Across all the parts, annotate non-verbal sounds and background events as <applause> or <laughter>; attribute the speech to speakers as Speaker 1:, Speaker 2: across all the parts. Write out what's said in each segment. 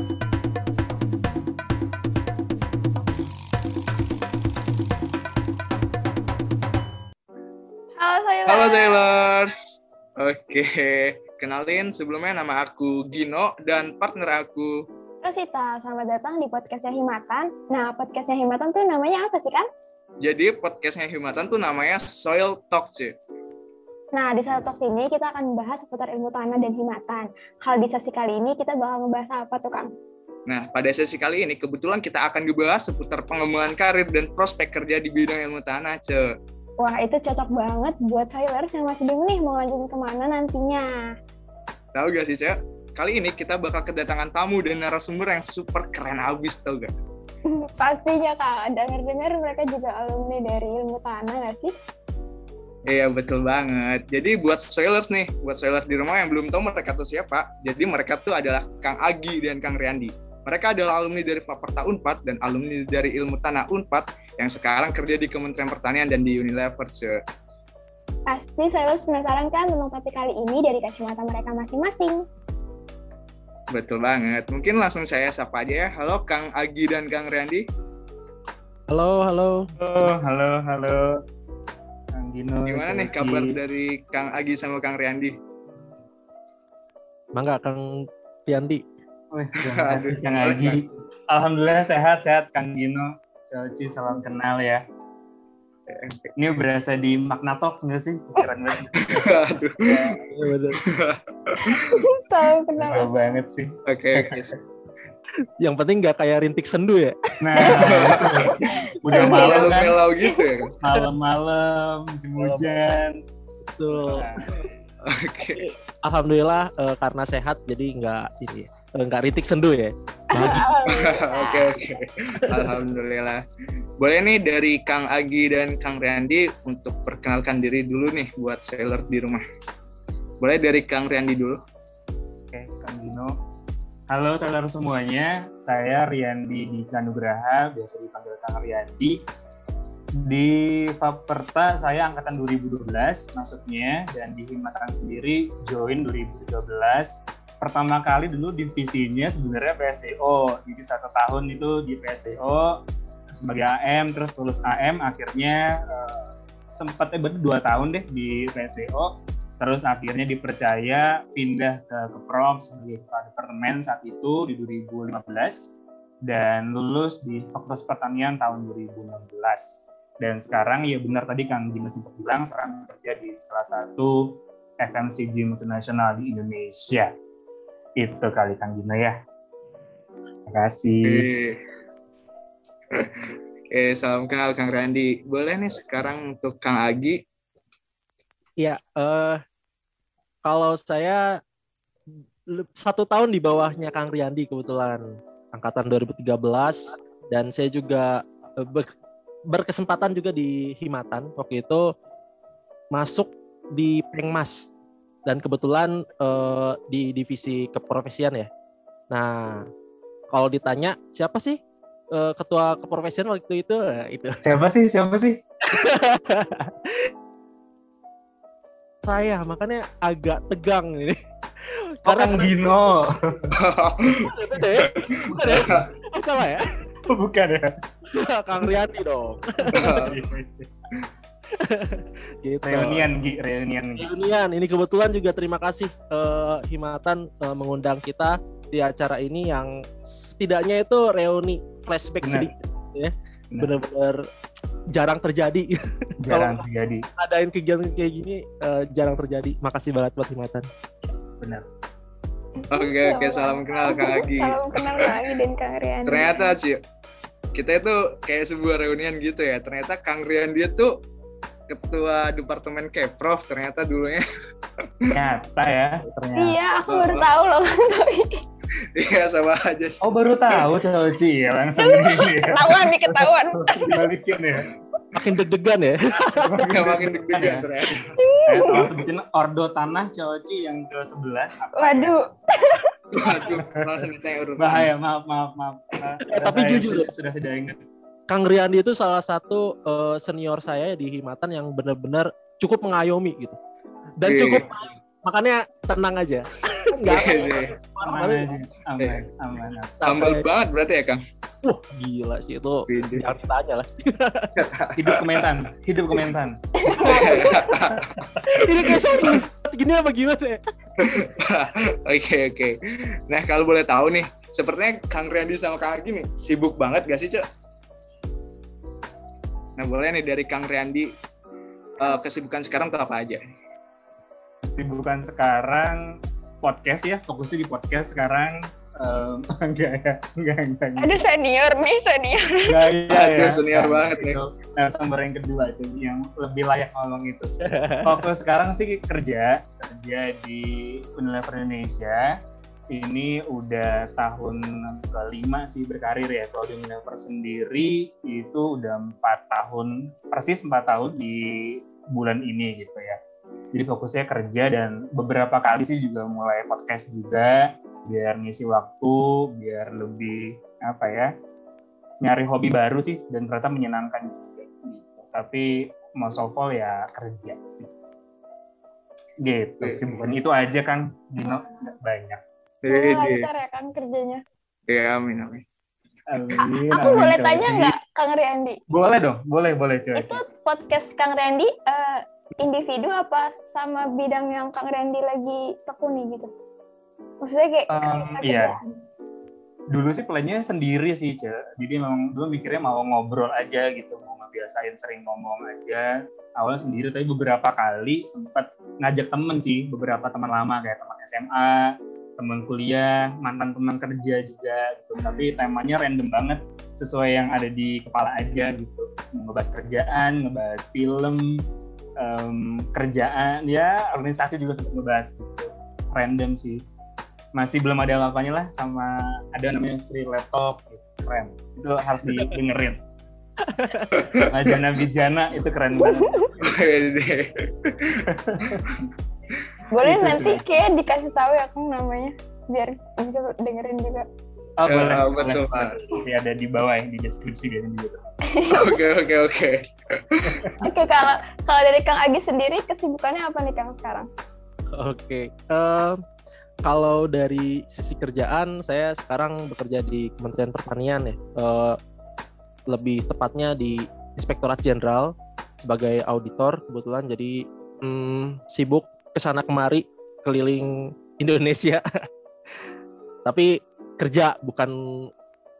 Speaker 1: Halo Sailor.
Speaker 2: Halo Sailors. Oke, kenalin sebelumnya nama aku Gino dan partner aku.
Speaker 1: Rosita, selamat datang di podcastnya Himatan. Nah, podcastnya Himatan tuh namanya apa sih kan?
Speaker 2: Jadi podcastnya Himatan tuh namanya Soil Talks ya.
Speaker 1: Nah, di satu talks ini kita akan membahas seputar ilmu tanah dan himatan. Kalau di sesi kali ini kita bakal membahas apa tuh, Kang?
Speaker 2: Nah, pada sesi kali ini kebetulan kita akan dibahas seputar pengembangan karir dan prospek kerja di bidang ilmu tanah, Ce.
Speaker 1: Wah, itu cocok banget buat sailors yang masih bingung nih mau lanjutin ke mana nantinya.
Speaker 2: Tahu gak sih, Ce? Kali ini kita bakal kedatangan tamu dan narasumber yang super keren abis, tau gak? <laughs>
Speaker 1: Pastinya, Kak. Dengar-dengar mereka juga alumni dari ilmu tanah nggak sih?
Speaker 2: Iya betul banget. Jadi buat spoilers nih, buat spoilers di rumah yang belum tahu mereka tuh siapa, jadi mereka tuh adalah Kang Agi dan Kang Riandi. Mereka adalah alumni dari Faperta Unpad dan alumni dari Ilmu Tanah Unpad yang sekarang kerja di Kementerian Pertanian dan di Unilever. Ce.
Speaker 1: Pasti sailors penasaran kan tentang topik kali ini dari kacamata mereka masing-masing.
Speaker 2: Betul banget. Mungkin langsung saya sapa aja ya. Halo Kang Agi dan Kang Riandi.
Speaker 3: Halo, halo.
Speaker 4: Halo, halo, halo. Gino.
Speaker 2: Gimana nih kabar dari Kang Agi sama Kang Riandi?
Speaker 3: Mangga Kang <laughs>
Speaker 4: terima kasih
Speaker 2: Aduh,
Speaker 4: Kang Agi. Alhamdulillah sehat-sehat Kang Gino. Coci, salam kenal ya. Ini berasa di Magna Talks nggak sih? Keren banget. <laughs>
Speaker 2: Aduh.
Speaker 3: Iya.
Speaker 1: Tahu <laughs>
Speaker 4: Keren
Speaker 1: kenal.
Speaker 4: banget sih.
Speaker 2: Oke, oke.
Speaker 3: Yang penting nggak kayak rintik sendu ya.
Speaker 4: Nah, <laughs> udah malam kan?
Speaker 2: melau gitu ya.
Speaker 4: Malam-malam, musim hujan.
Speaker 3: Betul.
Speaker 4: Nah,
Speaker 2: Oke.
Speaker 3: Alhamdulillah eh, karena sehat jadi nggak ini eh, nggak rintik sendu ya. <laughs>
Speaker 2: Oke oke. Alhamdulillah. Boleh nih dari Kang Agi dan Kang Riandi untuk perkenalkan diri dulu nih buat sailor di rumah. Boleh dari Kang Riandi dulu.
Speaker 4: Halo saudara semuanya, saya Riandi Dika Nugraha, biasa dipanggil Kang Riandi. Di Faperta saya angkatan 2012 masuknya dan di Himatan sendiri join 2013. Pertama kali dulu divisinya sebenarnya PSDO, jadi satu tahun itu di PSDO sebagai AM, terus lulus AM, akhirnya eh, sempat eh berarti dua tahun deh di PSDO, terus akhirnya dipercaya pindah ke Keprov sebagai kepala departemen saat itu di 2015 dan lulus di Fakultas Pertanian tahun 2016 dan sekarang ya benar tadi Kang Gino sempat bilang sekarang bekerja di salah satu FMCG multinasional di Indonesia itu kali Kang Gino ya terima kasih
Speaker 2: Oke. Salam kenal Kang Riandi. Boleh nih sekarang untuk Kang Agi.
Speaker 3: Iya. eh kalau saya satu tahun di bawahnya Kang Riandi kebetulan angkatan 2013 dan saya juga eh, ber- berkesempatan juga di Himatan. Waktu itu masuk di Pengmas. Dan kebetulan eh, di divisi keprofesian ya. Nah, kalau ditanya siapa sih eh, ketua keprofesian waktu itu? Nah, itu.
Speaker 4: Siapa sih? Siapa sih <laughs>
Speaker 3: saya makanya agak tegang ini.
Speaker 4: oh, Kang Gino
Speaker 3: Bukan ya? Bukan ya? <laughs> Oh, salah ya?
Speaker 4: bukan ya <laughs>
Speaker 3: Kang Riandi dong. <laughs> Gitu.
Speaker 4: reunian Gi reunian
Speaker 3: Reunian. Ini kebetulan juga terima kasih eh, Himatan eh, mengundang kita di acara ini yang setidaknya itu reuni flashback
Speaker 4: Benar.
Speaker 3: sedikit ya.
Speaker 4: Benar.
Speaker 3: Benar-benar jarang terjadi. <laughs>
Speaker 4: jarang terjadi
Speaker 3: Adain kegiatan kayak gini eh, jarang terjadi. Makasih banget buat Himatan.
Speaker 4: benar
Speaker 2: Oke, oke, salam kenal Kang Agi.
Speaker 1: Salam kenal Kang Agi dan Kang Rian.
Speaker 2: Ternyata Ci, kita itu kayak sebuah reunian gitu ya. Ternyata Kang Riandi itu ketua departemen Keprov ternyata dulunya.
Speaker 4: nyata ya ternyata
Speaker 1: Iya, aku baru tahu loh.
Speaker 2: Iya sama aja sih.
Speaker 4: oh baru tahu Coci ya langsung <laughs> ini ya
Speaker 1: Ketahuan nih, ketahuan.
Speaker 4: balikin ya
Speaker 3: Makin deg-degan ya.
Speaker 2: Nggak makin deg-degan
Speaker 4: Ya.
Speaker 2: ternyata.
Speaker 4: Eh, tolong sebutin ordo tanah Coci yang ke 11
Speaker 1: Waduh,
Speaker 2: Waduh, langsung ditanya urutan.
Speaker 4: bahaya maaf maaf maaf
Speaker 3: Eh, tapi jujur.
Speaker 4: sudah, sudah tidak ingat
Speaker 3: Kang Riandi itu salah satu eh, senior saya di Himatan yang benar-benar cukup mengayomi gitu. Dan cukup makanya tenang aja. <laughs>
Speaker 2: Iya,
Speaker 3: Enggak.
Speaker 2: iya.
Speaker 4: Aman aja. Aman, aman.
Speaker 2: Humble banget berarti ya Kang.
Speaker 3: Wah, gila sih itu. Jangan ditanya lah. <laughs>
Speaker 4: Hidup kementan, hidup kementan. <laughs>
Speaker 3: Ini kayak sorry. Gini apa gimana ya?
Speaker 2: Oke oke. Nah kalau boleh tahu nih, sepertinya Kang Riyandi sama Kang Agi nih sibuk banget gak sih cok? Nah boleh nih dari Kang Riyandi eh, kesibukan sekarang tuh apa aja?
Speaker 4: Kesibukan sekarang podcast ya, fokusnya di podcast sekarang. Em, <laughs> enggak ya, enggak, enggak, enggak.
Speaker 1: Aduh senior nih, senior.
Speaker 4: Enggak, iya,
Speaker 2: Aduh,
Speaker 4: ya.
Speaker 2: senior
Speaker 4: Nah,
Speaker 2: banget nih.
Speaker 4: itu Narasumber yang kedua itu yang lebih layak ngomong itu. Fokus sekarang sih kerja, kerja di Unilever Indonesia. Ini udah tahun kelima sih berkarir ya. Kalau di Unilever sendiri itu udah empat tahun, persis empat tahun di bulan ini gitu ya. Jadi fokusnya kerja dan beberapa kali sih juga mulai podcast juga biar ngisi waktu, biar lebih apa ya, nyari hobi baru sih dan ternyata menyenangkan juga gitu. Tapi most of all ya kerja sih. Gitu, sih bukan itu aja kan Dino banyak.
Speaker 1: Wah, lancar ya kan kerjanya.
Speaker 2: ya amin amin.
Speaker 4: Amin,
Speaker 1: Aku
Speaker 4: amin,
Speaker 1: boleh
Speaker 4: coba.
Speaker 1: tanya nggak, Kang Riyandi?
Speaker 4: Boleh dong, boleh boleh coba.
Speaker 1: Itu podcast Kang Riyandi eh, individu apa sama bidang yang Kang Riyandi lagi tekuni gitu? Maksudnya kayak
Speaker 4: Um, iya. Dulu sih plannya sendiri sih, Ce. Jadi memang dulu mikirnya mau ngobrol aja gitu, mau ngebiasain sering ngomong aja. Awalnya sendiri, tapi beberapa kali sempat ngajak temen sih, beberapa teman lama kayak teman SMA, teman kuliah, mantan teman kerja juga gitu. Tapi temanya random banget, sesuai yang ada di kepala aja gitu. Ngebahas kerjaan, ngebahas film, em, kerjaan, ya organisasi juga sempat ngebahas gitu. Random sih. Masih belum ada apa-apanya lah sama ada namanya free laptop keren. Itu harus didengerin. <laughs> Najana Bijana itu keren banget.
Speaker 1: Boleh nanti kayak dikasih tahu ya Kang namanya. Biar bisa dengerin juga.
Speaker 4: Oh,
Speaker 2: Ya,
Speaker 4: boleh,
Speaker 2: betul,
Speaker 4: boleh. Nanti ada di bawah ya, di deskripsi dia di YouTube.
Speaker 2: Oke oke oke.
Speaker 1: Oke kalau kalau dari Kang Agi sendiri kesibukannya apa nih Kang sekarang?
Speaker 3: Oke. em, kalau dari sisi kerjaan, saya sekarang bekerja di Kementerian Pertanian ya. Eh, lebih tepatnya di Inspektorat Jenderal sebagai auditor kebetulan. Jadi hmm, sibuk ke sana kemari keliling Indonesia. <laughs> Tapi kerja bukan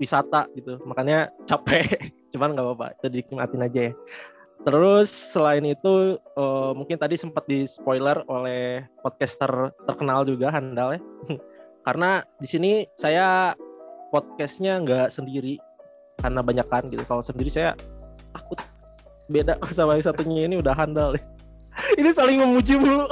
Speaker 3: wisata gitu. Makanya capek. <laughs> Cuman nggak apa-apa. Itu dinikmatin aja ya. Terus selain itu eh, mungkin tadi sempat di spoiler oleh podcaster terkenal juga Handal ya. <laughs> Karena di sini saya podcastnya nggak sendiri karena banyak kan gitu. Kalau sendiri saya takut beda <laughs> sama yang satunya ini udah Handal. ya. ini saling memuji mulu.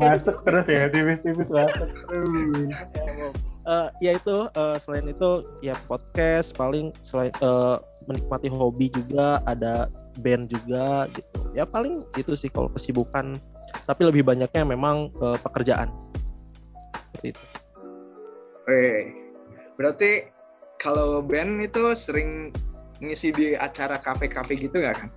Speaker 4: Masuk terus ya, tipis-tipis masuk terus.
Speaker 3: Eh, ya itu eh, selain itu ya podcast paling selain eh, menikmati hobi juga ada band juga gitu. Ya paling itu sih kalau kesibukan tapi lebih banyaknya memang eh, pekerjaan. Seperti itu.
Speaker 2: Weh, berarti kalau band itu sering ngisi di acara kafe-kafe gitu nggak kan?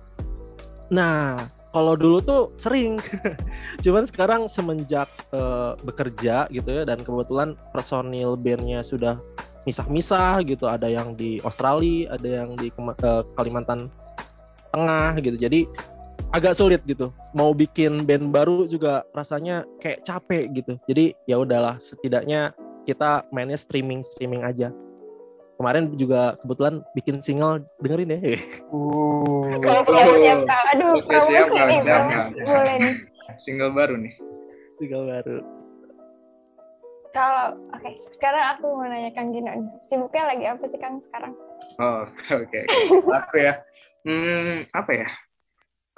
Speaker 3: nah kalau dulu tuh sering. <laughs> Cuman sekarang semenjak eh, bekerja gitu ya dan kebetulan personil bandnya sudah misah-misah gitu. Ada yang di Australia ada yang di eh, Kalimantan Tengah gitu. Jadi agak sulit gitu. Mau bikin band baru juga rasanya kayak capek gitu. Jadi ya udahlah setidaknya kita mainnya streaming streaming aja kemarin juga kebetulan bikin single dengerin ya
Speaker 4: Uh,
Speaker 1: Siap siap Kang. Aduh,
Speaker 2: Oke, siap,
Speaker 1: promosi
Speaker 2: Kang,
Speaker 1: nih,
Speaker 2: siap,
Speaker 1: promosi.
Speaker 4: Kang.
Speaker 1: Boleh nih.
Speaker 2: Single baru nih.
Speaker 3: single baru
Speaker 1: Kalau oke, sekarang aku mau nanya Kang Gino nih. Sibuknya lagi apa sih Kang sekarang?
Speaker 2: Oh, <laughs> oke. Aku ya. Hmm, apa ya?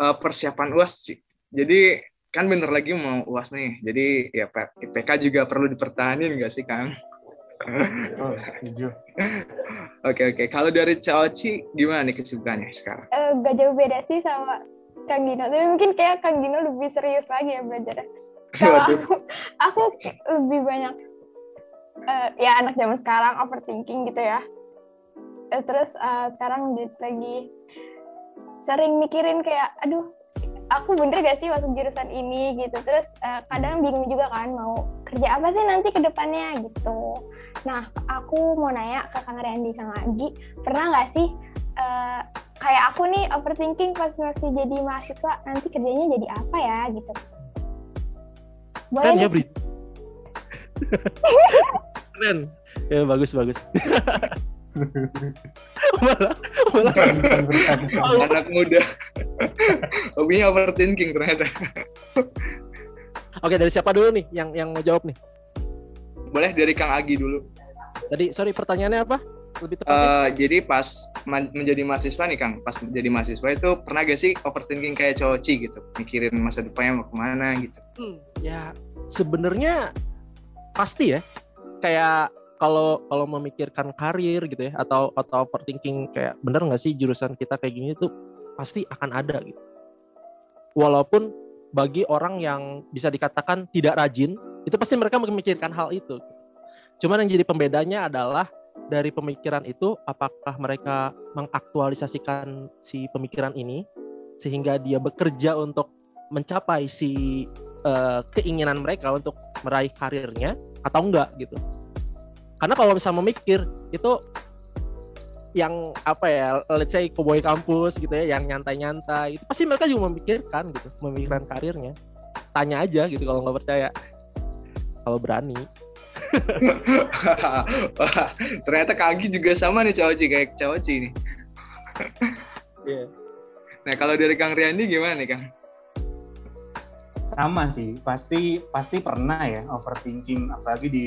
Speaker 2: Eh, persiapan UAS sih. Jadi kan bentar lagi mau UAS nih. Jadi ya Pak, IPK juga perlu dipertahanin nggak sih, Kang?
Speaker 4: Oh, setuju.
Speaker 2: Oke, oke. Kalau dari Caoci gimana nih kesibukannya sekarang?
Speaker 1: Eh, gak jauh beda sih sama Kang Gino. Tapi mungkin kayak Kang Gino lebih serius lagi ya belajarnya. Kalau aku, aku lebih banyak eh, ya anak zaman sekarang overthinking gitu ya. Eh, terus eh, sekarang lagi sering mikirin kayak, aduh, aku bener gak sih masuk jurusan ini gitu terus uh, kadang bingung juga kan mau kerja apa sih nanti ke depannya gitu. Nah aku mau nanya ke Kang Randy Kang Agi pernah nggak sih uh, kayak aku nih overthinking pas masih jadi mahasiswa nanti kerjanya jadi apa ya gitu.
Speaker 3: Boleh kan ya Bri? <laughs> Keren. Ya bagus bagus. <laughs>
Speaker 2: Malah malah. Anak muda. Hobinya overthinking ternyata
Speaker 3: oke dari siapa dulu nih yang yang mau jawab nih?
Speaker 2: Boleh dari Kang Agi dulu.
Speaker 3: Tadi sorry pertanyaannya apa?
Speaker 2: Lebih tepatnya? Uh, jadi pas menjadi mahasiswa nih Kang. Pas menjadi mahasiswa itu pernah gak sih overthinking kayak coci gitu? Mikirin masa depannya mau ke mana gitu. Hmm,
Speaker 3: ya sebenarnya pasti ya. Kayak kalau kalau memikirkan karir gitu ya atau atau overthinking kayak bener nggak sih jurusan kita kayak gini tuh pasti akan ada gitu. Walaupun bagi orang yang bisa dikatakan tidak rajin, itu pasti mereka memikirkan hal itu. Cuman yang jadi pembedanya adalah dari pemikiran itu apakah mereka mengaktualisasikan si pemikiran ini sehingga dia bekerja untuk mencapai si uh, keinginan mereka untuk meraih karirnya atau enggak gitu karena kalau misalnya memikir itu yang apa ya let's say koboi kampus gitu ya yang nyantai-nyantai itu pasti mereka juga memikirkan gitu memikirkan karirnya. Tanya aja gitu kalau nggak percaya. Kalau berani. <laughs>
Speaker 2: Ternyata kaki juga sama nih Cawoci kayak Cawoci nih. <laughs> Yeah. nah kalau dari Kang Riandi gimana nih Kang?
Speaker 4: Sama sih pasti pasti pernah ya overthinking apalagi di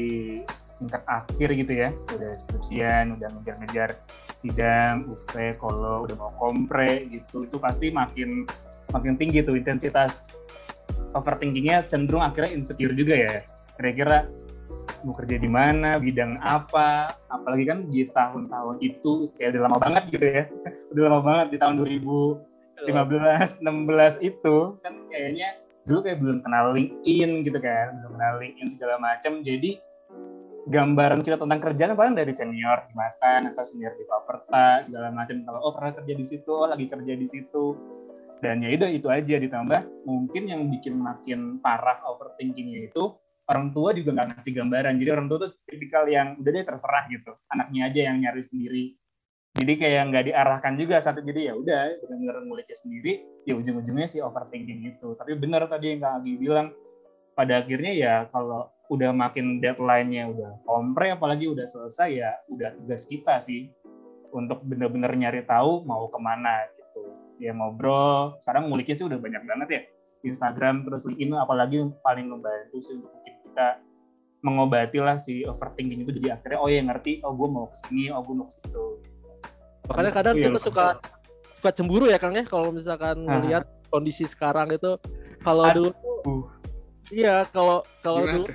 Speaker 4: tingkat akhir gitu ya. Udah skripsian udah ngejar-ngejar sidang UP kalau udah mau kompre gitu itu pasti makin makin tinggi tuh intensitas overthinkingnya cenderung akhirnya insecure juga ya. Kira-kira mau kerja di mana bidang apa apalagi kan di tahun-tahun itu kayak udah lama banget gitu ya. <laughs> Udah lama banget di tahun 2015 16 itu kan kayaknya dulu kayak belum kenal LinkedIn gitu kan belum kenal LinkedIn segala macam. Jadi gambaran kita tentang kerjaan paling dari senior di makan atau senior di Paperta segala macam. Kalau oh pernah kerja di situ oh lagi kerja di situ. Dan ya itu itu aja ditambah. Mungkin yang bikin makin parah overthinkingnya itu orang tua juga nggak ngasih gambaran. Jadi orang tua tuh tipikal yang udah deh terserah gitu. Anaknya aja yang nyari sendiri. Jadi kayak nggak diarahkan juga satu. Jadi ya udah benar-benar nguliknya sendiri ya ujung-ujungnya sih overthinking itu. Tapi benar tadi yang kak Agi bilang pada akhirnya ya kalau udah makin deadline-nya udah kompre apalagi udah selesai ya udah tugas kita sih. Untuk bener-bener nyari tahu mau ke mana gitu. Ya ngobrol. Sekarang nguliknya sih udah banyak banget ya. Instagram terus LinkedIn apalagi paling membantu sih untuk bikin kita mengobati lah si overthinking itu. Jadi akhirnya oh ya ngerti. Oh gue mau ke sini oh gue mau ke situ.
Speaker 3: Makanya kadang kita suka suka cemburu ya Kang ya kalau misalkan melihat kondisi sekarang itu. Kalau dulu Iya, kalau kalau dulu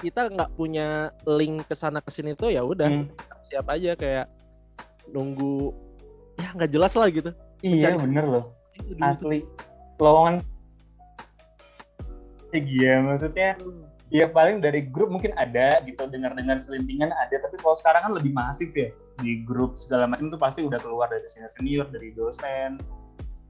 Speaker 3: kita nggak punya link ke sana ke sini tuh ya udah hmm. siap aja kayak nunggu ya nggak jelas lah gitu.
Speaker 4: Iya Mencari bener loh. Asli lowongan iya maksudnya hmm. ya paling dari grup mungkin ada gitu dengar-dengar selintingan ada tapi kalau sekarang kan lebih masif ya di grup segala macam tuh pasti udah keluar dari senior senior dari dosen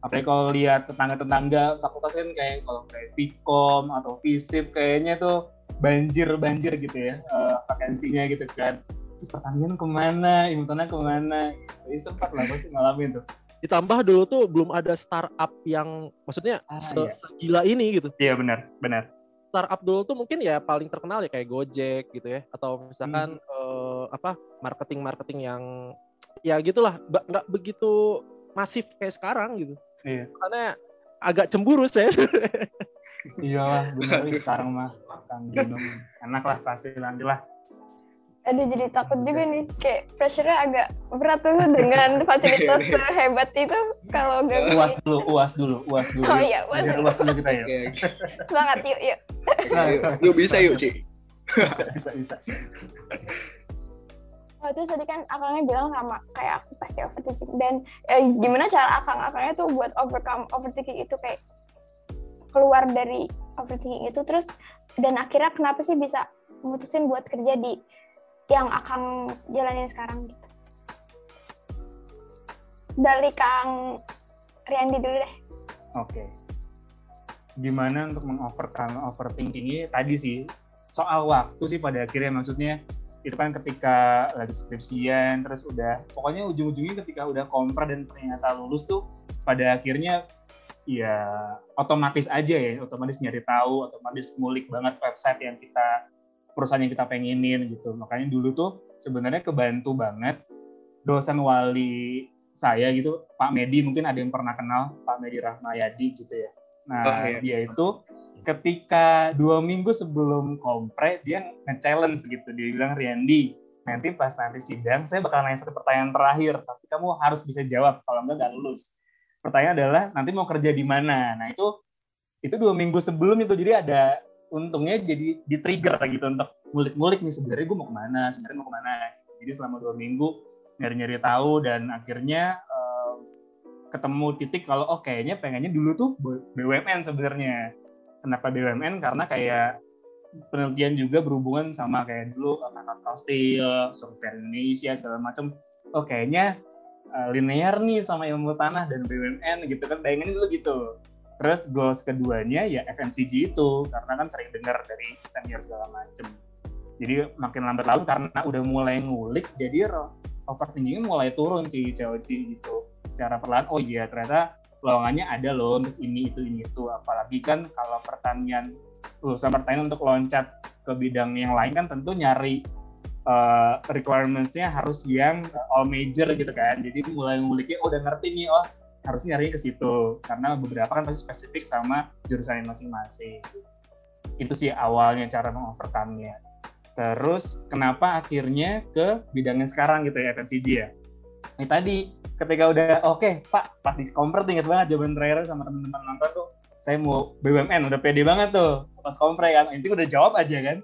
Speaker 4: apalagi kalau lihat tetangga-tetangga fakultas kan kayak kalau kayak Vkom atau Visip kayaknya tuh banjir-banjir gitu ya uh, vakansinya gitu kan terus pertanian ke mana ilmu tanah ke mana gitu. Ya, sempat lah pasti ngalamin tuh
Speaker 3: ditambah dulu tuh belum ada startup yang maksudnya ah, se iya. segila ini gitu
Speaker 4: iya benar benar
Speaker 3: startup dulu tuh mungkin ya paling terkenal ya kayak Gojek gitu ya atau misalkan hmm. uh, apa marketing marketing yang ya gitulah nggak begitu masif kayak sekarang gitu Iya. Karena agak cemburu saya. <laughs>
Speaker 4: Iyalah, benar sekarang mah Kang Gino enak lah pasti nanti lah.
Speaker 1: Aduh jadi takut juga nih, kayak pressure-nya agak berat tuh dengan <laughs> fasilitas sehebat itu kalau
Speaker 4: gak uas dulu, uas dulu, uas dulu.
Speaker 1: Oh iya, uas
Speaker 4: dulu. uas dulu kita yuk.
Speaker 1: Semangat yuk, yuk.
Speaker 2: Nah, yuk bisa yuk, Ci.
Speaker 4: Bisa, bisa, bisa.
Speaker 1: Oh, terus tadi kan akangnya bilang sama kayak aku pasti overthinking dan eh, gimana cara akang-akangnya tuh buat overcome overthinking itu kayak keluar dari overthinking itu terus dan akhirnya kenapa sih bisa memutusin buat kerja di yang akang jalanin sekarang gitu dari Kang Riandi dulu deh.
Speaker 4: Oke. Okay. gimana untuk mengovercome overthinkingnya tadi sih soal waktu sih pada akhirnya maksudnya itu kan ketika lagi skripsian terus udah pokoknya ujung-ujungnya ketika udah kompra dan ternyata lulus tuh pada akhirnya ya otomatis aja ya otomatis nyari tahu otomatis ngulik banget website yang kita perusahaan yang kita pengenin gitu. Makanya dulu tuh sebenarnya kebantu banget dosen wali saya gitu Pak Medi mungkin ada yang pernah kenal Pak Medi Rahmayadi gitu ya. Nah oh, iya. dia itu ketika dua minggu sebelum kompre dia nge-challenge gitu. Dia bilang Riandi nanti pas nanti sidang saya bakal nanya satu pertanyaan terakhir tapi kamu harus bisa jawab. Kalau enggak nggak lulus pertanyaan adalah nanti mau kerja di mana nah itu itu dua minggu sebelum itu jadi ada untungnya jadi di trigger gitu untuk ngulik-ngulik nih sebenarnya gue mau ke mana sebenarnya mau ke mana jadi selama dua minggu nyari-nyari tahu dan akhirnya uh, ketemu titik kalau oh kayaknya pengennya dulu tuh BUMN sebenarnya Kenapa BUMN? Karena kayak penelitian juga berhubungan sama kayak dulu Krakatau Steel, Survey Indonesia segala macam. Oh kayaknya uh, linear nih sama ilmu tanah dan BUMN gitu kan bayangannya dulu gitu. Terus goals keduanya ya FMCG itu karena kan sering dengar dari senior segala macam. Jadi makin lambat laun karena udah mulai ngulik jadi overthinkingnya mulai turun sih COC gitu. Secara perlahan oh iya ternyata lowongannya ada loh untuk ini itu ini itu apalagi kan kalau pertanian lulusan pertanian untuk loncat ke bidang yang lain kan tentu nyari uh, requirements-nya harus yang all major gitu kan. Jadi mulai nguliknya oh udah ngerti nih oh harusnya nyari ke situ. Karena beberapa kan pasti spesifik sama jurusan masing-masing. Itu sih awalnya cara mengovercome-nya terus kenapa akhirnya ke bidangnya sekarang gitu ya FMCG ya? Ini tadi ketika udah oke okay, Pak pas di kompres inget banget jawaban terakhir sama teman-teman nonton tuh saya mau BUMN udah pede banget tuh pas kompres kan. Itu udah jawab aja kan?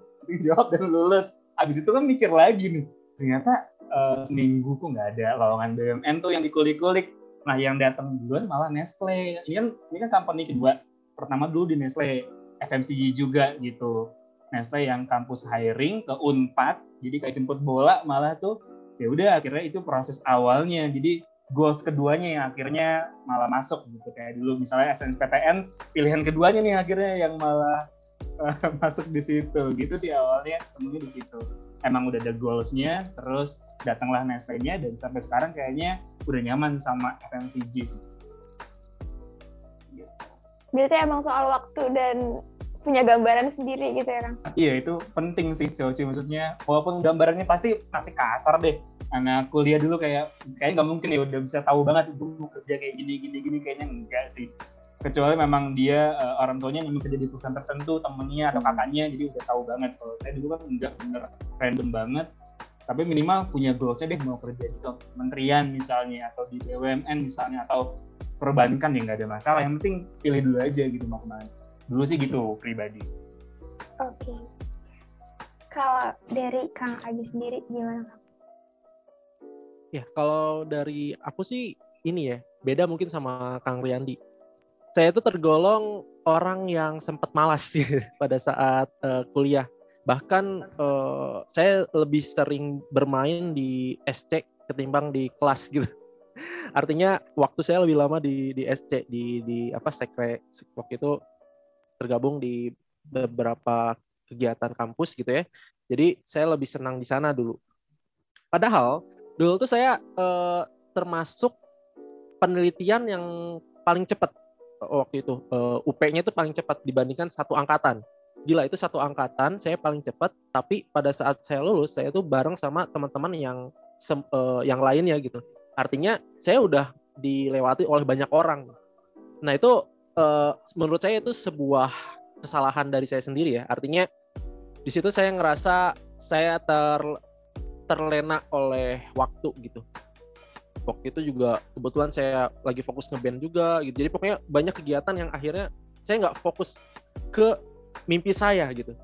Speaker 4: Jawab dan lulus abis itu kan mikir lagi nih ternyata uh, seminggu kok nggak ada lowongan BUMN tuh yang dikulik-kulik. Nah yang datang duluan malah Nestle. Ini kan ini kan company kedua pertama dulu di Nestle FMCG juga gitu. Nestle yang kampus hiring ke Unpad jadi kayak jemput bola malah tuh ya udah akhirnya itu proses awalnya. Jadi goals keduanya yang akhirnya malah masuk gitu. Kayak dulu misalnya SNPTN pilihan keduanya nih akhirnya yang malah <laughs> masuk di situ. Gitu sih awalnya temunya di situ. Emang udah ada goalsnya terus datanglah Nestle-nya dan sampai sekarang kayaknya udah nyaman sama FMCG sih.
Speaker 1: Berarti emang soal waktu dan punya gambaran sendiri gitu ya Kang?
Speaker 4: Iya itu penting sih Coci maksudnya walaupun gambarannya pasti masih kasar deh. Anak kuliah dulu kayak kayak nggak mungkin ya udah bisa tahu banget gue mau kerja kayak gini gini gini kayaknya enggak sih kecuali memang dia uh, orang tuanya memang kerja di perusahaan tertentu temennya atau kakaknya jadi udah tahu banget kalau saya dulu kan enggak bener random banget tapi minimal punya goalsnya deh mau kerja di kementerian misalnya atau di BUMN misalnya atau perbankan ya nggak ada masalah yang penting pilih dulu aja gitu mau ke mana dulu sih gitu pribadi
Speaker 1: oke okay. kalau dari Kang Agi sendiri gimana Kang?
Speaker 3: Ya, kalau dari aku sih ini ya, beda mungkin sama Kang Riyandi. Saya itu tergolong orang yang sempat malas sih <laughs> pada saat uh, kuliah. Bahkan uh, saya lebih sering bermain di SC ketimbang di kelas gitu. <laughs> Artinya waktu saya lebih lama di di SC di di apa sekre waktu itu tergabung di beberapa kegiatan kampus gitu ya. Jadi saya lebih senang di sana dulu. Padahal dulu tuh saya uh, termasuk penelitian yang paling cepat waktu itu uh, eh, UP-nya itu paling cepat dibandingkan satu angkatan. Gila itu satu angkatan saya paling cepat tapi pada saat saya lulus saya tuh bareng sama teman-teman yang uh, yang lainnya gitu. Artinya saya udah dilewati oleh banyak orang. Nah itu uh, menurut saya itu sebuah kesalahan dari saya sendiri ya. Artinya di situ saya ngerasa saya ter terlena oleh waktu gitu waktu itu juga kebetulan saya lagi fokus ngeband juga gitu jadi pokoknya banyak kegiatan yang akhirnya saya nggak fokus ke mimpi saya gitu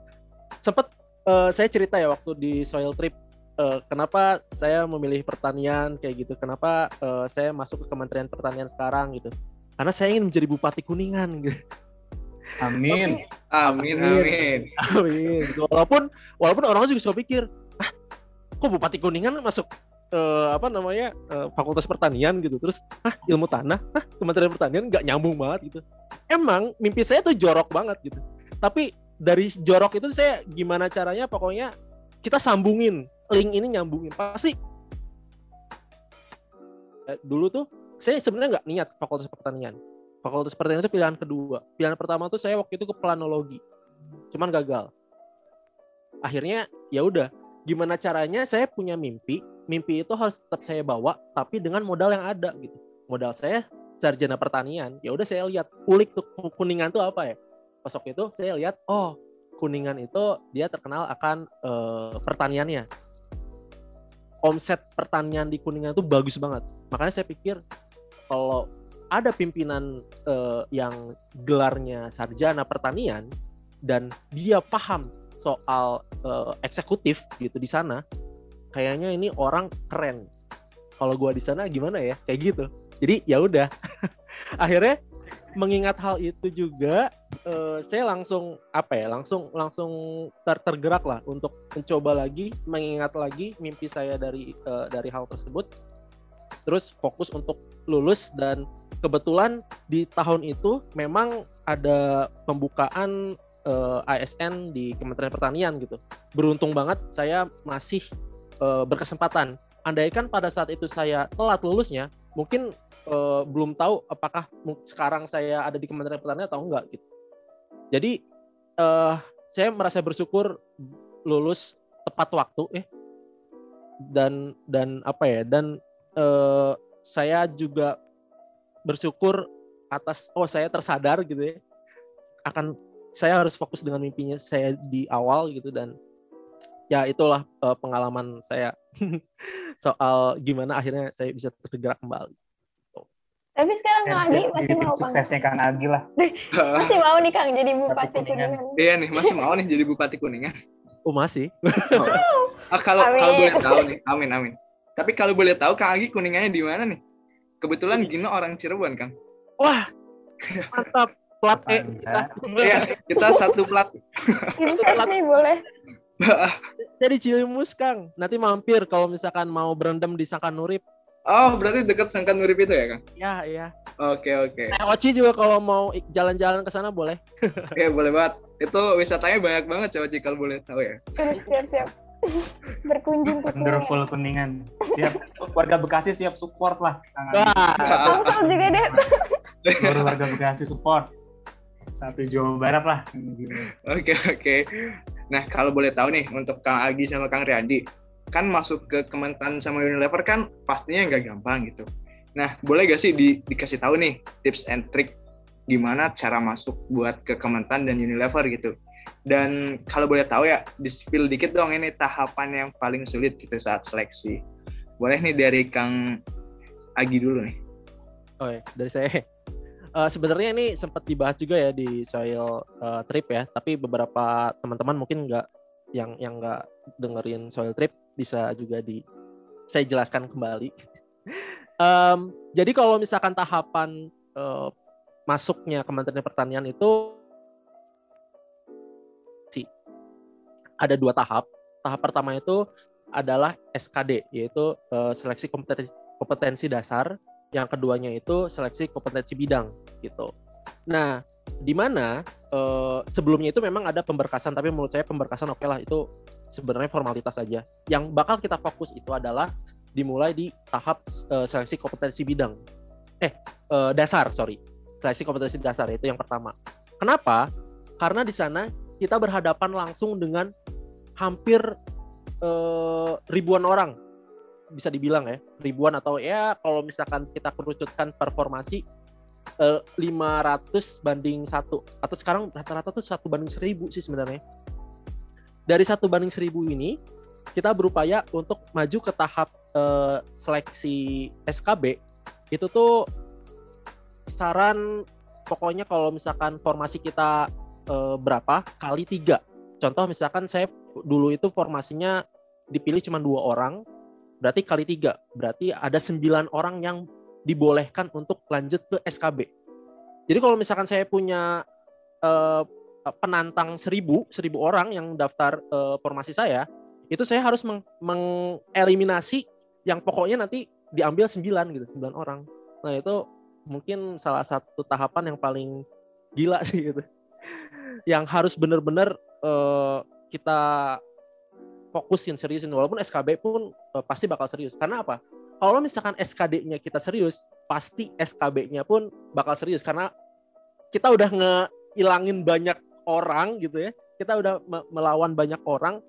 Speaker 3: sempet uh, saya cerita ya waktu di soil trip uh, kenapa saya memilih pertanian kayak gitu kenapa uh, saya masuk ke Kementerian Pertanian sekarang gitu karena saya ingin menjadi bupati kuningan <laughs> gitu
Speaker 4: Amin.
Speaker 2: Amin. Amin.
Speaker 3: Amin. Walaupun walaupun orang juga suka pikir, kok Bupati Kuningan masuk uh, apa namanya uh, Fakultas Pertanian gitu. Terus ah ilmu tanah? Ah Kementerian Pertanian nggak nyambung banget gitu. Emang mimpi saya tuh jorok banget gitu. Tapi dari jorok itu saya gimana caranya pokoknya kita sambungin. Link ini nyambungin. Pasti Eh, dulu tuh saya sebenarnya nggak niat fakultas pertanian. Fakultas pertanian itu pilihan kedua. Pilihan pertama tuh saya waktu itu ke planologi. Cuman gagal. Akhirnya ya udah. Gimana caranya saya punya mimpi mimpi itu harus tetap saya bawa tapi dengan modal yang ada gitu. Modal saya sarjana pertanian ya udah saya lihat. Ulik tuh kuningan tuh apa ya? Pas waktu itu saya lihat oh kuningan itu dia terkenal akan uh, pertaniannya. Omset pertanian di kuningan itu bagus banget. Makanya saya pikir kalau ada pimpinan uh, yang gelarnya sarjana pertanian dan dia paham soal uh, eksekutif gitu di sana kayaknya ini orang keren. Kalau gua di sana gimana ya? Kayak gitu. Jadi ya udah. <laughs> Akhirnya mengingat hal itu juga uh, saya langsung apa ya langsung langsung ter tergerak lah untuk mencoba lagi mengingat lagi mimpi saya dari uh, dari hal tersebut. Terus fokus untuk lulus dan kebetulan di tahun itu memang ada pembukaan uh, ASN di Kementerian Pertanian gitu. Beruntung banget saya masih uh, berkesempatan andaikan pada saat itu saya telat lulusnya mungkin uh, belum tahu apakah sekarang saya ada di Kementerian Pertanian atau enggak gitu. Jadi uh, saya merasa bersyukur lulus tepat waktu eh dan dan apa ya dan uh, saya juga bersyukur atas oh saya tersadar gitu ya akan saya harus fokus dengan mimpinya saya di awal gitu dan ya itulah uh, pengalaman saya <laughs> soal gimana akhirnya saya bisa tergerak kembali.
Speaker 1: Tapi sekarang Kang Agi masih mau
Speaker 4: suksesnya Kang Agi lah.
Speaker 1: masih mau nih Kang jadi bupati kuningan.
Speaker 2: Iya nih masih mau nih jadi bupati kuningan. <laughs>
Speaker 3: Oh masih.
Speaker 2: Oh. Ah, kalau kalau boleh tahu nih, amin amin. Tapi kalau boleh tahu Kang Agi kuningannya di mana nih? Kebetulan Gino orang Cirebon Kang.
Speaker 3: Wah mantap plat E
Speaker 2: kita. Iya kita satu plat.
Speaker 1: Nih boleh. <laughs> <laughs>
Speaker 3: Saya di Cilimus Kang. Nanti mampir kalau misalkan mau berendam di Sakanurip.
Speaker 2: Oh, berarti dekat Sangkan Nurip itu ya, Kang?
Speaker 3: Iya, iya.
Speaker 2: Oke, oke.
Speaker 3: Eh, Oci juga kalau mau jalan-jalan ke sana boleh. <laughs>
Speaker 2: Oke, boleh banget. Itu wisatanya banyak banget, coba Oci kalau boleh tahu ya.
Speaker 1: Siap, siap. <laughs> Berkunjung
Speaker 4: ke Wonderful Kuningan. Siap. Warga Bekasi siap support lah.
Speaker 1: Wah. juga deh.
Speaker 4: Warga Bekasi support. Satu Jawa Barat lah.
Speaker 2: Oke, oke. Nah, kalau boleh tahu nih, untuk Kang Agi sama Kang Riyandi, kan masuk ke Kementan sama Unilever kan pastinya nggak gampang gitu. Nah, boleh gak sih di, dikasih tahu nih tips and trick gimana cara masuk buat ke Kementan dan Unilever gitu. Dan kalau boleh tahu ya, di spill dikit dong ini tahapan yang paling sulit gitu saat seleksi. Boleh nih dari Kang Agi dulu nih.
Speaker 3: Oh ya, dari saya. Uh, sebenarnya ini sempat dibahas juga ya di soil uh, trip ya, tapi beberapa teman-teman mungkin nggak yang yang nggak dengerin soil trip bisa juga di saya jelaskan kembali. <laughs> um, jadi kalau misalkan tahapan uh, masuknya Kementerian Pertanian itu ada dua tahap. Tahap pertama itu adalah SKD yaitu uh, seleksi kompetensi, kompetensi dasar. Yang keduanya itu seleksi kompetensi bidang gitu. Nah, di mana uh, sebelumnya itu memang ada pemberkasan tapi menurut saya pemberkasan oke okay lah itu sebenarnya formalitas saja. Yang bakal kita fokus itu adalah dimulai di tahap uh, seleksi kompetensi bidang. Eh, uh, dasar, sorry. Seleksi kompetensi dasar itu yang pertama. Kenapa? Karena di sana kita berhadapan langsung dengan hampir ribuan orang bisa dibilang ya ribuan atau ya kalau misalkan kita kerucutkan performasi 500 banding satu. Atau sekarang rata-rata tuh satu banding seribu sih sebenarnya. Dari satu banding seribu ini kita berupaya untuk maju ke tahap uh, seleksi SKB itu tuh saran pokoknya kalau misalkan formasi kita uh, berapa kali tiga. Contoh misalkan saya dulu itu formasinya dipilih cuma dua orang berarti kali tiga. Berarti ada sembilan orang yang dibolehkan untuk lanjut ke SKB jadi kalau misalkan saya punya uh, Eh, penantang seribu seribu orang yang daftar uh, formasi saya itu saya harus meng mengeliminasi yang pokoknya nanti diambil sembilan gitu sembilan orang. Nah itu mungkin salah satu tahapan yang paling gila <laughs> sih gitu. Yang harus bener-bener uh, kita fokusin seriusin walaupun SKB pun uh, pasti bakal serius. Karena apa? Kalau misalkan SKD-nya kita serius pasti SKB-nya pun bakal serius. Karena kita udah ngilangin banyak orang gitu ya. Kita udah melawan banyak orang.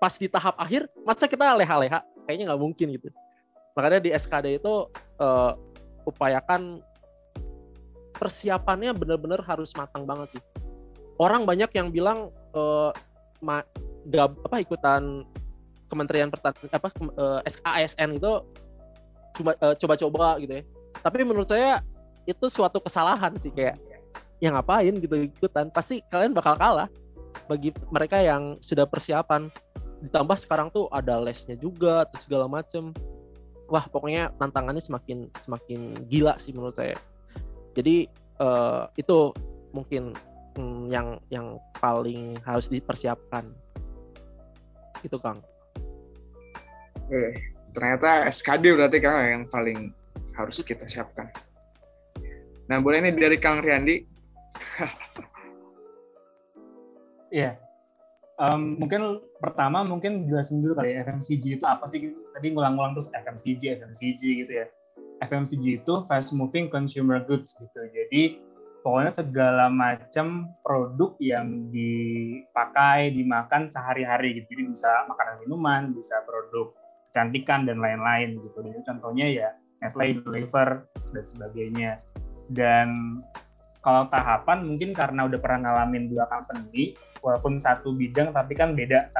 Speaker 3: Pas di tahap akhir masa kita leha-leha? Kayaknya nggak mungkin gitu. Makanya di SKD itu uh, upayakan persiapannya bener-bener harus matang banget sih. Orang banyak yang bilang uh, gab, apa ikutan Kementerian Pertanian apa uh, eh, SKASN itu cuma uh, coba-coba gitu ya. Tapi menurut saya itu suatu kesalahan sih kayak yang ngapain gitu ikutan pasti kalian bakal kalah bagi mereka yang sudah persiapan. Ditambah sekarang tuh ada lesnya juga terus segala macem. Wah pokoknya tantangannya semakin semakin gila sih menurut saya. Jadi uh, itu mungkin hmm, yang yang paling harus dipersiapkan itu kang.
Speaker 2: Eh, ternyata SKD berarti kang yang paling harus kita siapkan. Nah boleh nih dari kang Riandi <laughs>
Speaker 4: Iya, um, mungkin pertama mungkin jelasin dulu kali ya FMCG itu apa sih? Tadi ngulang-ngulang terus FMCG FMCG gitu ya. FMCG itu fast moving consumer goods gitu. Jadi pokoknya segala macam produk yang dipakai dimakan sehari-hari gitu. Jadi bisa makanan minuman bisa produk kecantikan dan lain-lain gitu. Jadi contohnya ya Nestle Unilever dan sebagainya. Dan kalau tahapan mungkin karena udah pernah ngalamin dua company walaupun satu bidang tapi kan beda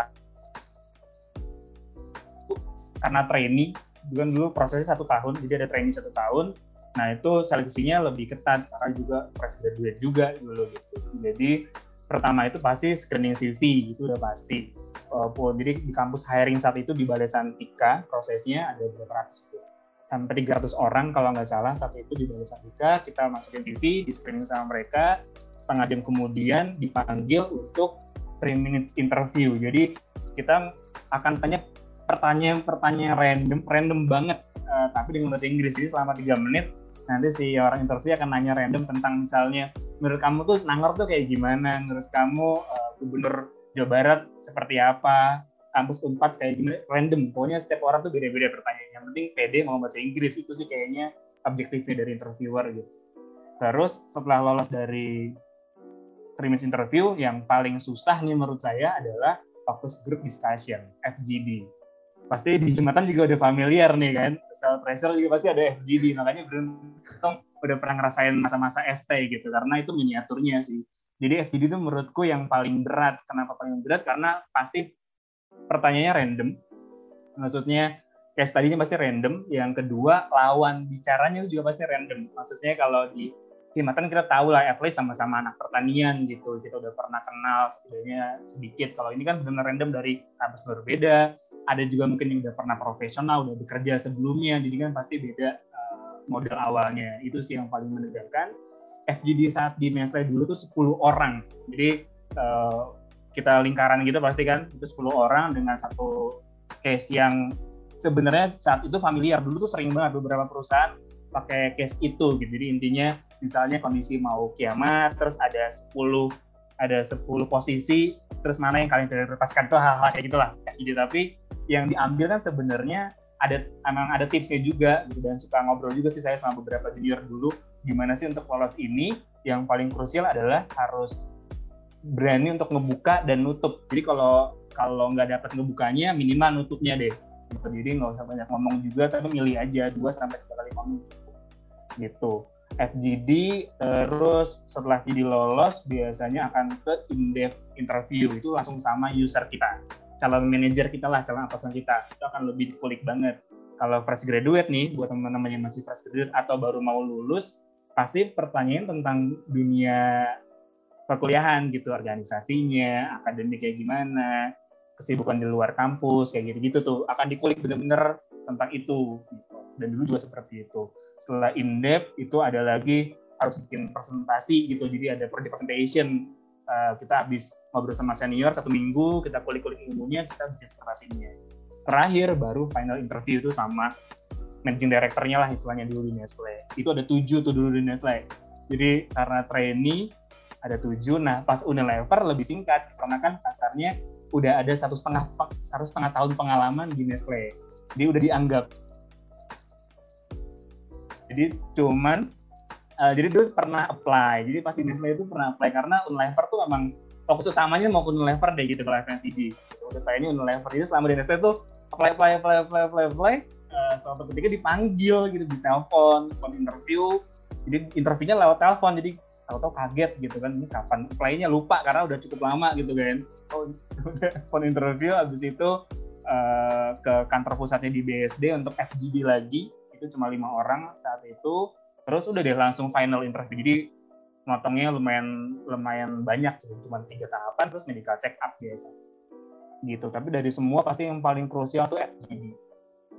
Speaker 4: karena trainee kan dulu prosesnya satu tahun jadi ada trainee satu tahun nah itu seleksinya lebih ketat karena juga fresh graduate juga dulu gitu. Jadi pertama itu pasti screening CV itu udah pasti. Walaupun jadi di kampus hiring saat itu di Balai Santika prosesnya ada beberapa ratus sampai 300 orang kalau nggak salah saat itu di Balai Santika kita masukin CV di screening sama mereka. Setengah jam kemudian dipanggil untuk 3 minutes interview. Jadi kita akan tanya pertanyaan-pertanyaan random random banget uh, tapi dengan bahasa Inggris. Jadi selama tiga menit nanti si orang interview akan nanya random tentang misalnya menurut kamu tuh Nangor tuh kayak gimana? Menurut kamu uh, gubernur Jawa Barat seperti apa? Kampus Unpad kayak gimana? Random. Pokoknya setiap orang tuh beda-beda pertanyaan. Yang penting PD mau bahasa Inggris itu sih kayaknya objektifnya dari interviewer gitu. Terus setelah lolos dari trimis interview yang paling susah nih menurut saya adalah focus group discussion FGD pasti di Jumatan juga udah familiar nih kan self pressure juga pasti ada FGD makanya beruntung udah pernah ngerasain masa-masa ST gitu karena itu miniaturnya sih jadi FGD itu menurutku yang paling berat kenapa paling berat karena pasti pertanyaannya random. Maksudnya case tadinya pasti random. Yang kedua, lawan bicaranya itu juga pasti random. Maksudnya kalau di Himatan kita tahu lah at least sama-sama anak pertanian gitu. Kita udah pernah kenal setidaknya sedikit. Kalau ini kan benar random dari kampus berbeda. Ada juga mungkin yang udah pernah profesional, udah bekerja sebelumnya. Jadi kan pasti beda uh, model awalnya. Itu sih yang paling menegangkan. FGD saat di Nestle dulu tuh 10 orang. Jadi uh, kita lingkaran gitu pasti kan itu 10 orang dengan satu case yang sebenarnya saat itu familiar dulu tuh sering banget beberapa perusahaan pakai case itu gitu. Jadi intinya misalnya kondisi mau kiamat terus ada 10 ada 10 posisi terus mana yang kalian prioritaskan itu hal-hal kayak gitulah. Jadi tapi yang diambil kan sebenarnya ada emang ada tipsnya juga gitu. Dan suka ngobrol juga sih saya sama beberapa junior dulu. Gimana sih untuk lolos ini? Yang paling krusial adalah harus berani untuk ngebuka dan nutup. Jadi kalau kalau nggak dapat ngebukanya minimal nutupnya deh. Gitu. Jadi nggak usah banyak ngomong juga, tapi milih aja 2 sampai tiga kali ngomong. Gitu. FGD terus setelah FGD lolos biasanya akan ke in-depth interview. Itu langsung sama user kita. Calon manajer kita lah calon atasan kita. Itu akan lebih dikulik banget. Kalau fresh graduate nih buat teman-teman yang masih fresh graduate atau baru mau lulus pasti pertanyaan tentang dunia perkuliahan gitu organisasinya akademik kayak gimana kesibukan di luar kampus kayak gitu gitu tuh akan dikulik bener-bener tentang itu gitu. dan dulu juga seperti itu. Setelah in depth itu ada lagi harus bikin presentasi gitu. Jadi ada project presentation. Uh, kita habis ngobrol sama senior satu minggu kita kulik-kulik ilmunya kita bikin presentasinya. Terakhir baru final interview itu sama managing directornya lah istilahnya dulu di Nestle. Itu ada tujuh tuh dulu di Nestle. Jadi karena trainee ada tujuh. Nah pas Unilever lebih singkat karena kan kasarnya udah ada satu setengah satu setengah tahun pengalaman di Nestle. Jadi udah dianggap. Jadi cuman uh, jadi terus pernah apply. Jadi pas di Nestle itu pernah apply karena Unilever tuh emang fokus utamanya mau ke Unilever deh gitu kalau FMCG. Udah ini Unilever. Jadi selama di Nestle tuh apply apply apply apply apply, apply uh, suatu ketika dipanggil gitu di telepon, telepon interview. Jadi interviewnya lewat telepon. Jadi tahu-tahu kaget gitu kan ini kapan apply-nya lupa karena udah cukup lama gitu kan. Oh, <laughs> interview habis itu uh, ke kantor pusatnya di BSD untuk FGD lagi. Itu cuma lima orang saat itu. Terus udah deh langsung final interview. Jadi motongnya lumayan lumayan banyak gitu. cuma tiga tahapan terus medical check up biasa. Gitu. Tapi dari semua pasti yang paling krusial tuh FGD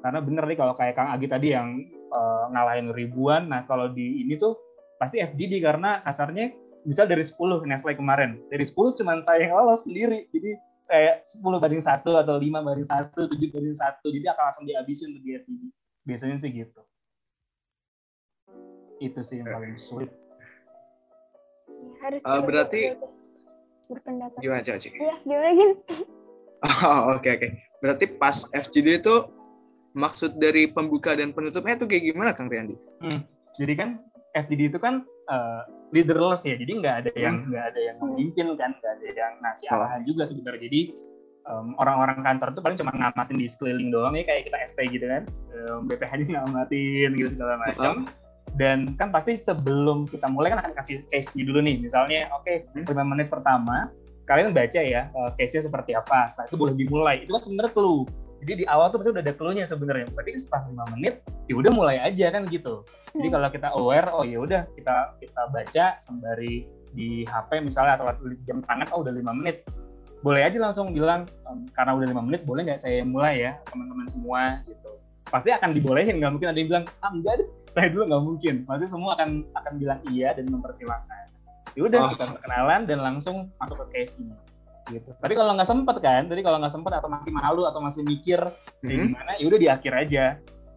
Speaker 4: karena bener nih kalau kayak Kang Agi tadi yang uh, ngalahin ribuan. Nah kalau di ini tuh pasti FGD karena kasarnya misal dari 10 Nestle kemarin dari 10 cuma saya yang lolos sendiri jadi saya 10 banding satu atau 5 banding satu 7 banding satu jadi akan langsung dihabisin di FGD biasanya sih gitu itu sih yang paling sulit
Speaker 1: harus
Speaker 2: uh, berarti
Speaker 1: berpendapat
Speaker 2: gimana Caci?
Speaker 1: Iya, gimana gini?
Speaker 2: Oh, oke okay, oke. Okay. Berarti pas FGD itu maksud dari pembuka dan penutupnya itu kayak gimana Kang Riyandi?
Speaker 4: Hmm, jadi kan FGD itu kan uh, leaderless ya, jadi nggak ada yang hmm. nggak hmm. ada yang memimpin kan, nggak ada yang ngasih arahan juga sebenarnya. Jadi um, orang-orang kantor itu paling cuma ngamatin di sekeliling doang ya kayak kita ST gitu kan, um, BPH-nya ngamatin gitu segala macam. Dan kan pasti sebelum kita mulai kan akan kasih case-nya dulu nih misalnya oke okay, hmm. 5 menit pertama kalian baca ya uh, case-nya seperti apa setelah itu boleh dimulai itu kan sebenarnya clue jadi di awal tuh pasti udah ada clue-nya sebenarnya. Berarti setelah 5 menit ya udah mulai aja kan gitu. Jadi hmm. kalau kita aware oh ya udah kita kita baca sembari di HP misalnya atau jam tangan oh udah 5 menit. Boleh aja langsung bilang karena udah lima menit boleh nggak saya mulai ya teman-teman semua? Gitu. Pasti akan dibolehin nggak mungkin ada yang bilang ah enggak deh saya dulu nggak mungkin. Pasti semua akan akan bilang iya dan mempersilahkan. Ya udah oh. kita perkenalan dan langsung masuk ke case ini gitu tapi kalau nggak sempet kan jadi kalau nggak sempet atau masih malu atau masih mikir kayak hmm. gimana ya udah di akhir aja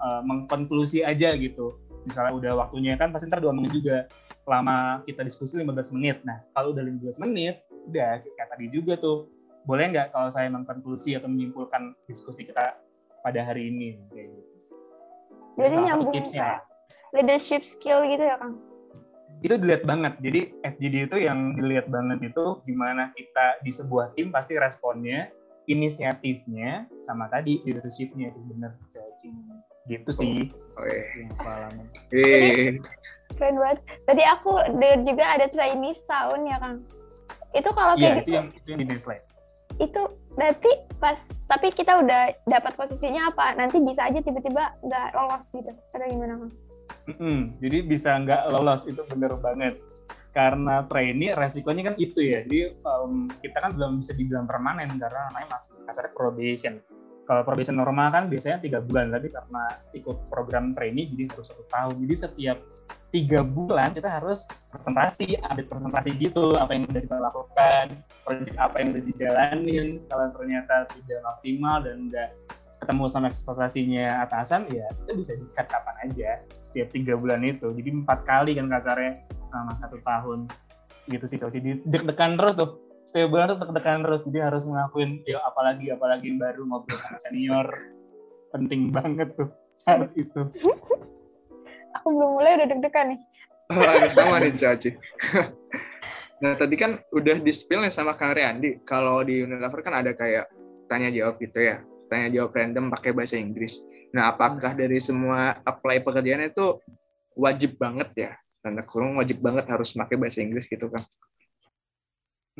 Speaker 4: uh, mengkonklusi aja gitu misalnya udah waktunya kan pasti ntar dua menit juga lama kita diskusi 15 menit nah kalau udah 15 menit udah kayak tadi juga tuh boleh nggak kalau saya mengkonklusi atau menyimpulkan diskusi kita pada hari ini kayak gitu.
Speaker 1: Jadi nyambung tipsnya. leadership skill gitu ya Kang?
Speaker 4: Itu dilihat banget. Jadi FGD itu yang dilihat banget itu gimana kita di sebuah tim pasti responnya, inisiatifnya, sama tadi leadershipnya itu benar. Gitu sih.
Speaker 2: Oh, iya.
Speaker 4: pengalaman.
Speaker 1: Keren banget. Tadi aku dengar juga ada trainee setahun ya Kang. Itu kalau
Speaker 4: kayak Iya, gitu, itu yang itu yang di Nestle
Speaker 1: itu berarti pas tapi kita udah dapat posisinya apa nanti bisa aja tiba-tiba nggak lolos gitu atau gimana kan?
Speaker 4: Mm -hmm. Jadi bisa nggak lolos itu bener banget. Karena trainee resikonya kan itu ya. Jadi um, kita kan belum bisa dibilang permanen karena namanya masih kasar probation. Kalau probation normal kan biasanya tiga bulan tapi karena ikut program trainee jadi harus satu tahun. Jadi setiap tiga bulan kita harus presentasi, update presentasi gitu, apa yang sudah kita lakukan, proyek apa yang sudah dijalanin, kalau ternyata tidak maksimal dan enggak ketemu sama ekspektasinya atasan, ya itu bisa di-cut kapan aja, setiap tiga bulan itu. Jadi empat kali kan kasarnya selama satu tahun gitu sih, jadi deg-degan terus tuh. Setiap bulan tuh deg-degan terus, jadi harus mengakuin, ya apalagi, apalagi yang baru ngobrol sama senior, penting banget tuh saat itu.
Speaker 1: aku belum mulai udah deg-degan nih.
Speaker 2: Oh, sama nih Caci. nah tadi kan udah di spill nih sama Kang Riandi. Kalau di Unilever kan ada kayak tanya jawab gitu ya, tanya jawab random pakai bahasa Inggris. Nah apakah dari semua apply pekerjaan itu wajib banget ya? Tanda kurung wajib banget harus pakai bahasa Inggris gitu kan?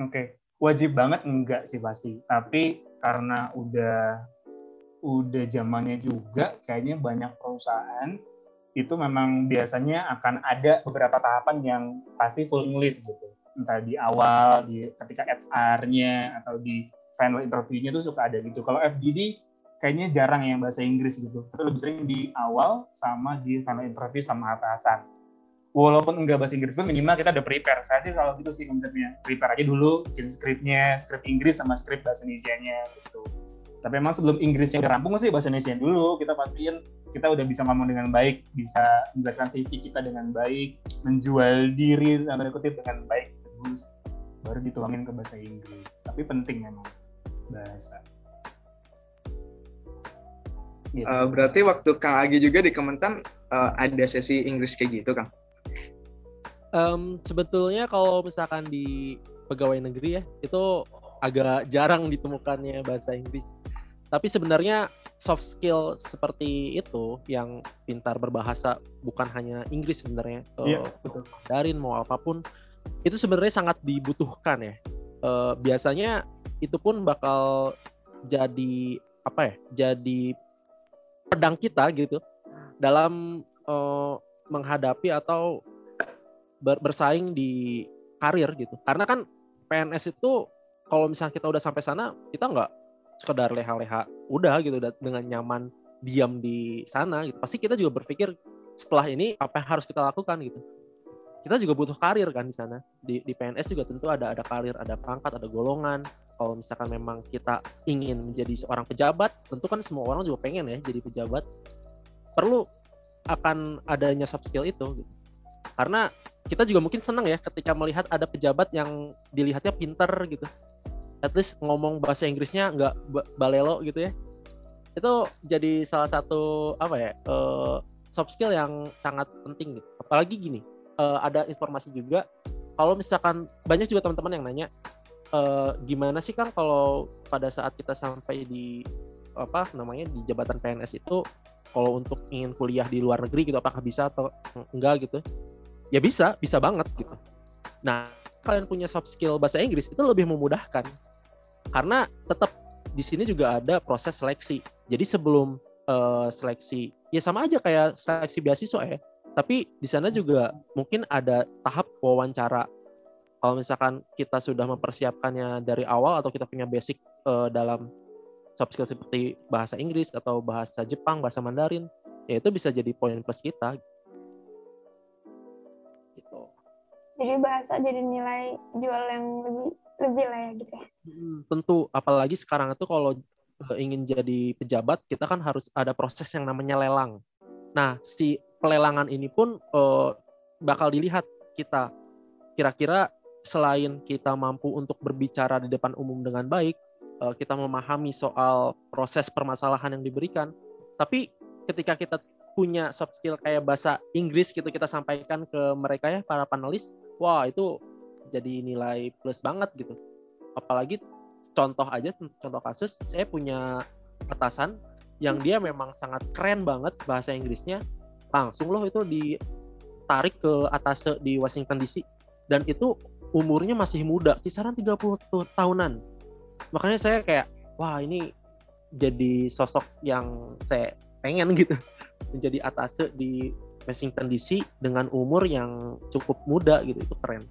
Speaker 4: Oke, okay. wajib banget enggak sih pasti. Tapi karena udah udah zamannya juga, kayaknya banyak perusahaan itu memang biasanya akan ada beberapa tahapan yang pasti full English gitu. Entah di awal, di ketika HR-nya atau di final interview-nya tuh suka ada gitu. Kalau FGD kayaknya jarang yang bahasa Inggris gitu. Tapi lebih sering di awal sama di final interview sama atasan. Walaupun enggak bahasa Inggris pun minimal kita udah prepare. Saya sih selalu gitu sih konsepnya. Prepare aja dulu bikin skripnya, skrip Inggris sama skrip bahasa Indonesia-nya gitu. Tapi emang sebelum Inggrisnya udah rampung sih bahasa Indonesia dulu. Kita pastiin kita udah bisa ngomong dengan baik, bisa menjelaskan CV kita dengan baik, menjual diri tanda kutip dengan baik. baru dituangin ke bahasa Inggris tapi penting memang bahasa
Speaker 2: gitu. uh, berarti waktu Kang Agi juga di Kementan uh, ada sesi Inggris kayak gitu Kang
Speaker 3: um, sebetulnya kalau misalkan di pegawai negeri ya itu agak jarang ditemukannya bahasa Inggris tapi sebenarnya soft skill seperti itu yang pintar berbahasa bukan hanya Inggris sebenarnya
Speaker 4: iya, betul.
Speaker 3: Mandarin mau apa pun itu sebenarnya sangat dibutuhkan ya uh, biasanya itu pun bakal jadi apa ya jadi pedang kita gitu dalam uh, menghadapi atau ber bersaing di karir gitu. Karena kan PNS itu kalau misalnya kita udah sampai sana kita nggak sekedar leha-leha udah gitu dengan nyaman diam di sana gitu. Pasti kita juga berpikir setelah ini apa yang harus kita lakukan gitu kita juga butuh karir kan di sana. Di, di PNS juga tentu ada ada karir ada pangkat ada golongan. Kalau misalkan memang kita ingin menjadi seorang pejabat tentu kan semua orang juga pengen ya jadi pejabat. Perlu akan adanya soft skill itu gitu. karena kita juga mungkin senang ya ketika melihat ada pejabat yang dilihatnya pinter gitu. At least ngomong bahasa Inggrisnya nggak balelo gitu ya. Itu jadi salah satu apa ya uh, soft skill yang sangat penting gitu. Apalagi gini uh, ada informasi juga kalau misalkan banyak juga teman-teman yang nanya uh, gimana sih kang kalau pada saat kita sampai di apa namanya di jabatan PNS itu kalau untuk ingin kuliah di luar negeri gitu apakah bisa atau enggak gitu ya bisa bisa banget gitu nah kalian punya soft skill bahasa Inggris itu lebih memudahkan karena tetap di sini juga ada proses seleksi. Jadi sebelum uh, seleksi ya sama aja kayak seleksi beasiswa ya. Tapi di sana juga mungkin ada tahap wawancara. Kalau misalkan kita sudah mempersiapkannya dari awal atau kita punya basic uh, dalam soft skill seperti bahasa Inggris atau bahasa Jepang, bahasa Mandarin, ya itu bisa jadi poin plus kita.
Speaker 1: Gitu. Jadi bahasa jadi nilai jual yang lebih lebih lah ya gitu ya.
Speaker 3: Hmm, tentu, apalagi sekarang itu kalau eh, ingin jadi pejabat kita kan harus ada proses yang namanya lelang. Nah, si pelelangan ini pun uh, bakal dilihat kita. Kira-kira selain kita mampu untuk berbicara di depan umum dengan baik, uh, kita memahami soal proses permasalahan yang diberikan, tapi ketika kita punya soft skill kayak bahasa Inggris gitu kita sampaikan ke mereka ya para panelis, wah itu jadi nilai plus banget gitu. Apalagi contoh aja contoh kasus saya punya atasan yang dia memang sangat keren banget bahasa Inggrisnya langsung loh itu ditarik ke atas di Washington DC dan itu umurnya masih muda kisaran 30 tahunan. Makanya saya kayak wah ini jadi sosok yang saya pengen <laughs> gitu. Menjadi atase di Washington DC dengan umur yang cukup muda gitu. Itu keren